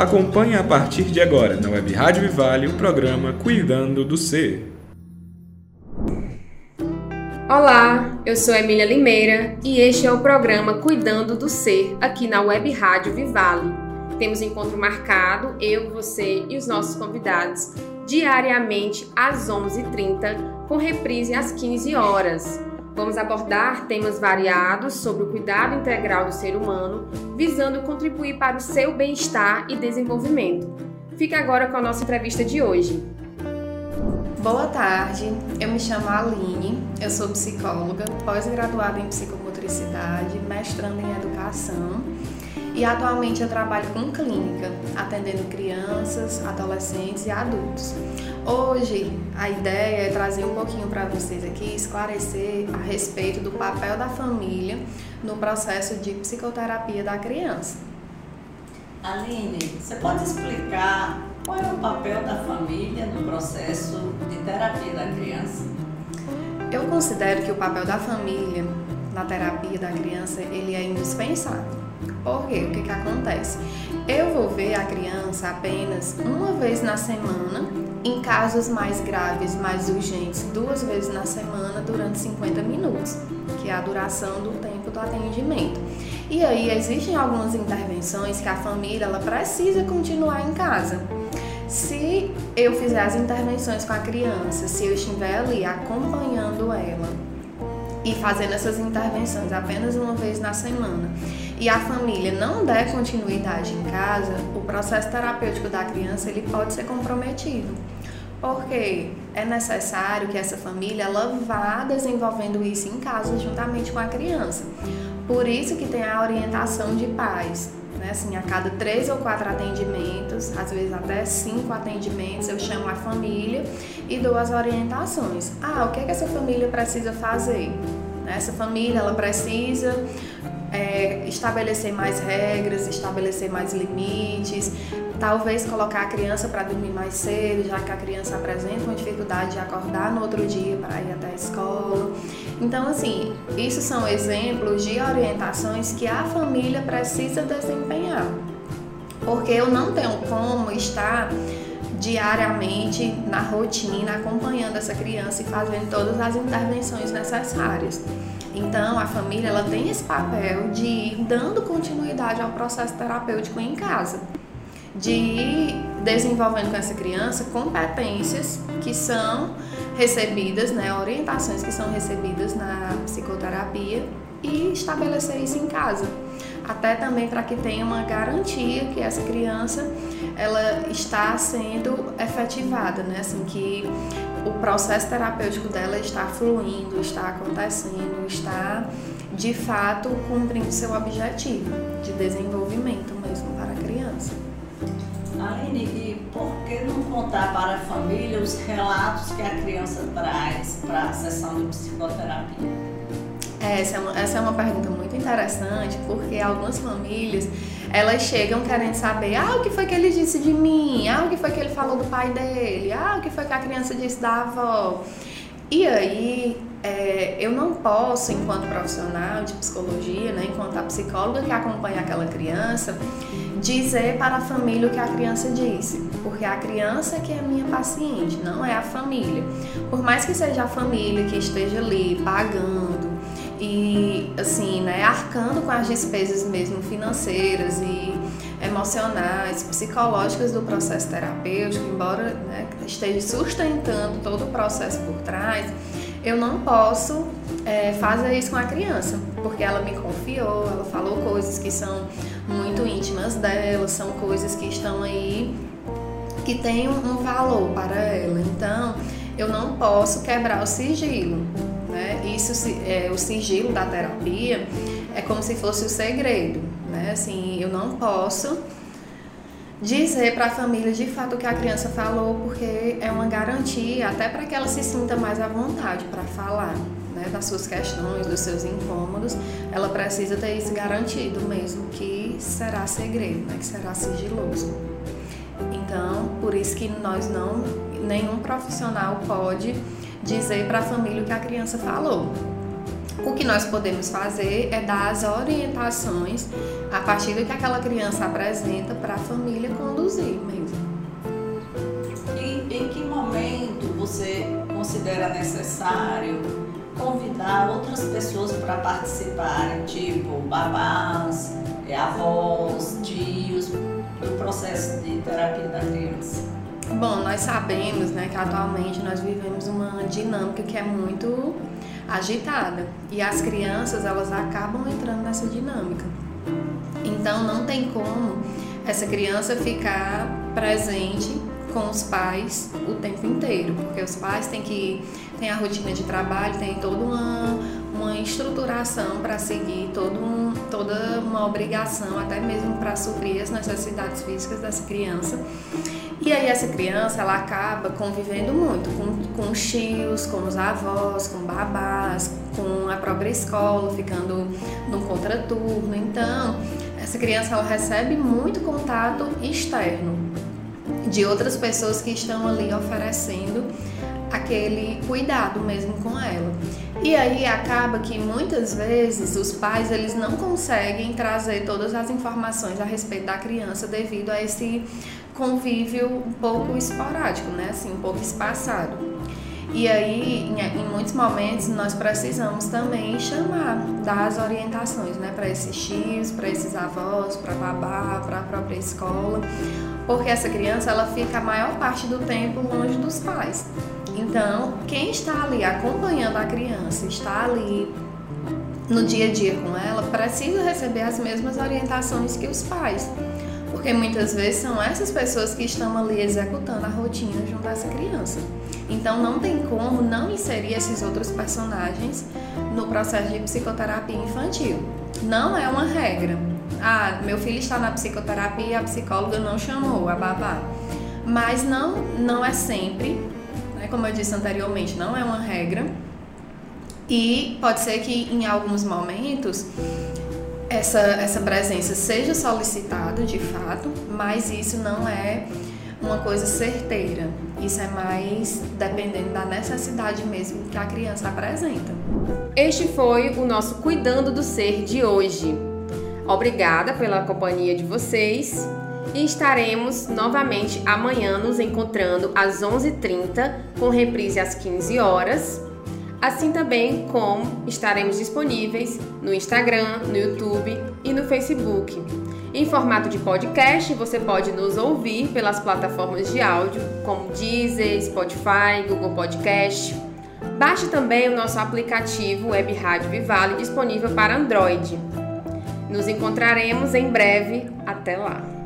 Acompanhe a partir de agora na Web Rádio Vivale o programa Cuidando do Ser. Olá, eu sou Emília Limeira e este é o programa Cuidando do Ser aqui na Web Rádio Vivale. Temos encontro marcado, eu, você e os nossos convidados, diariamente às 11h30, com reprise às 15 horas. Vamos abordar temas variados sobre o cuidado integral do ser humano, visando contribuir para o seu bem-estar e desenvolvimento. Fique agora com a nossa entrevista de hoje. Boa tarde, eu me chamo Aline, eu sou psicóloga, pós-graduada em psicomotricidade, mestrando em educação e atualmente eu trabalho com clínica, atendendo crianças, adolescentes e adultos. Hoje a ideia é trazer um pouquinho para vocês aqui, esclarecer a respeito do papel da família no processo de psicoterapia da criança. Aline, você pode explicar qual é o papel da família no processo de terapia da criança? Eu considero que o papel da família na terapia da criança ele é indispensável. Por quê? O que, que acontece? Eu vou ver a criança apenas uma vez na semana, em casos mais graves, mais urgentes, duas vezes na semana durante 50 minutos, que é a duração do tempo do atendimento. E aí existem algumas intervenções que a família ela precisa continuar em casa. Se eu fizer as intervenções com a criança, se eu estiver ali acompanhando ela e fazendo essas intervenções apenas uma vez na semana, e a família não der continuidade em casa, o processo terapêutico da criança ele pode ser comprometido. Porque é necessário que essa família ela vá desenvolvendo isso em casa juntamente com a criança. Por isso que tem a orientação de pais. Né? Assim, a cada três ou quatro atendimentos, às vezes até cinco atendimentos, eu chamo a família e dou as orientações. Ah, o que, é que essa família precisa fazer? Essa família ela precisa é, estabelecer mais regras, estabelecer mais limites, talvez colocar a criança para dormir mais cedo, já que a criança apresenta uma dificuldade de acordar no outro dia para ir até a escola. Então, assim, isso são exemplos de orientações que a família precisa desempenhar, porque eu não tenho como estar diariamente na rotina acompanhando essa criança e fazendo todas as intervenções necessárias. Então, a família ela tem esse papel de ir dando continuidade ao processo terapêutico em casa, de ir desenvolvendo com essa criança competências que são recebidas, né, orientações que são recebidas na psicoterapia e estabelecer isso em casa. Até também para que tenha uma garantia que essa criança ela está sendo efetivada, né? Assim que o processo terapêutico dela está fluindo, está acontecendo, está de fato cumprindo seu objetivo de desenvolvimento Aline, por que não contar para a família os relatos que a criança traz para a sessão de psicoterapia? Essa é, uma, essa é uma pergunta muito interessante, porque algumas famílias elas chegam querendo saber ah, o que foi que ele disse de mim, ah, o que foi que ele falou do pai dele, ah, o que foi que a criança disse da avó. E aí, é, eu não posso, enquanto profissional de psicologia, né, enquanto a psicóloga que acompanha aquela criança, dizer para a família o que a criança disse, porque a criança que é a minha paciente, não é a família. Por mais que seja a família que esteja ali pagando, e assim, né, arcando com as despesas mesmo financeiras e emocionais, psicológicas do processo terapêutico, embora né, esteja sustentando todo o processo por trás, eu não posso é, fazer isso com a criança, porque ela me confiou, ela falou coisas que são muito íntimas dela, são coisas que estão aí que têm um valor para ela. Então, eu não posso quebrar o sigilo. Né? Isso, é, o sigilo da terapia é como se fosse o segredo. Né? Assim, eu não posso dizer para a família de fato o que a criança falou, porque é uma garantia até para que ela se sinta mais à vontade para falar. Né, das suas questões, dos seus incômodos, ela precisa ter isso garantido mesmo, que será segredo, né, que será sigiloso. Então, por isso que nós não, nenhum profissional pode dizer para a família o que a criança falou. O que nós podemos fazer é dar as orientações a partir do que aquela criança apresenta para a família conduzir mesmo. E em que momento você considera necessário convidar outras pessoas para participarem, tipo babás, é, avós, tios, do processo de terapia da criança? Bom, nós sabemos né, que atualmente nós vivemos uma dinâmica que é muito agitada e as crianças elas acabam entrando nessa dinâmica. Então não tem como essa criança ficar presente com os pais o tempo inteiro, porque os pais têm que tem a rotina de trabalho, tem toda uma, uma estruturação para seguir, todo um, toda uma obrigação, até mesmo para suprir as necessidades físicas dessa criança. E aí essa criança ela acaba convivendo muito com, com os tios, com os avós, com babás, com a própria escola, ficando no contraturno. Então, essa criança ela recebe muito contato externo de outras pessoas que estão ali oferecendo aquele cuidado mesmo com ela. E aí acaba que muitas vezes os pais eles não conseguem trazer todas as informações a respeito da criança devido a esse convívio um pouco esporádico, né? Assim, um pouco espaçado. E aí, em, muitos momentos, nós precisamos também chamar, dar as orientações, né, para esses tios, para esses avós, para babá, para a própria escola, porque essa criança ela fica a maior parte do tempo longe dos pais. Então, quem está ali acompanhando a criança, está ali no dia a dia com ela, precisa receber as mesmas orientações que os pais. Porque muitas vezes são essas pessoas que estão ali executando a rotina junto a essa criança. Então não tem como não inserir esses outros personagens no processo de psicoterapia infantil. Não é uma regra. Ah, meu filho está na psicoterapia e a psicóloga não chamou a babá. Mas não, não é sempre, né? como eu disse anteriormente, não é uma regra. E pode ser que em alguns momentos essa, essa presença seja solicitada de fato, mas isso não é uma coisa certeira. Isso é mais dependendo da necessidade mesmo que a criança apresenta. Este foi o nosso Cuidando do Ser de hoje. Obrigada pela companhia de vocês e estaremos novamente amanhã nos encontrando às 11h30 com reprise às 15 horas assim também como estaremos disponíveis no Instagram, no YouTube e no Facebook. Em formato de podcast, você pode nos ouvir pelas plataformas de áudio como Deezer, Spotify, Google Podcast. Baixe também o nosso aplicativo Web Rádio Vivale disponível para Android. Nos encontraremos em breve. Até lá!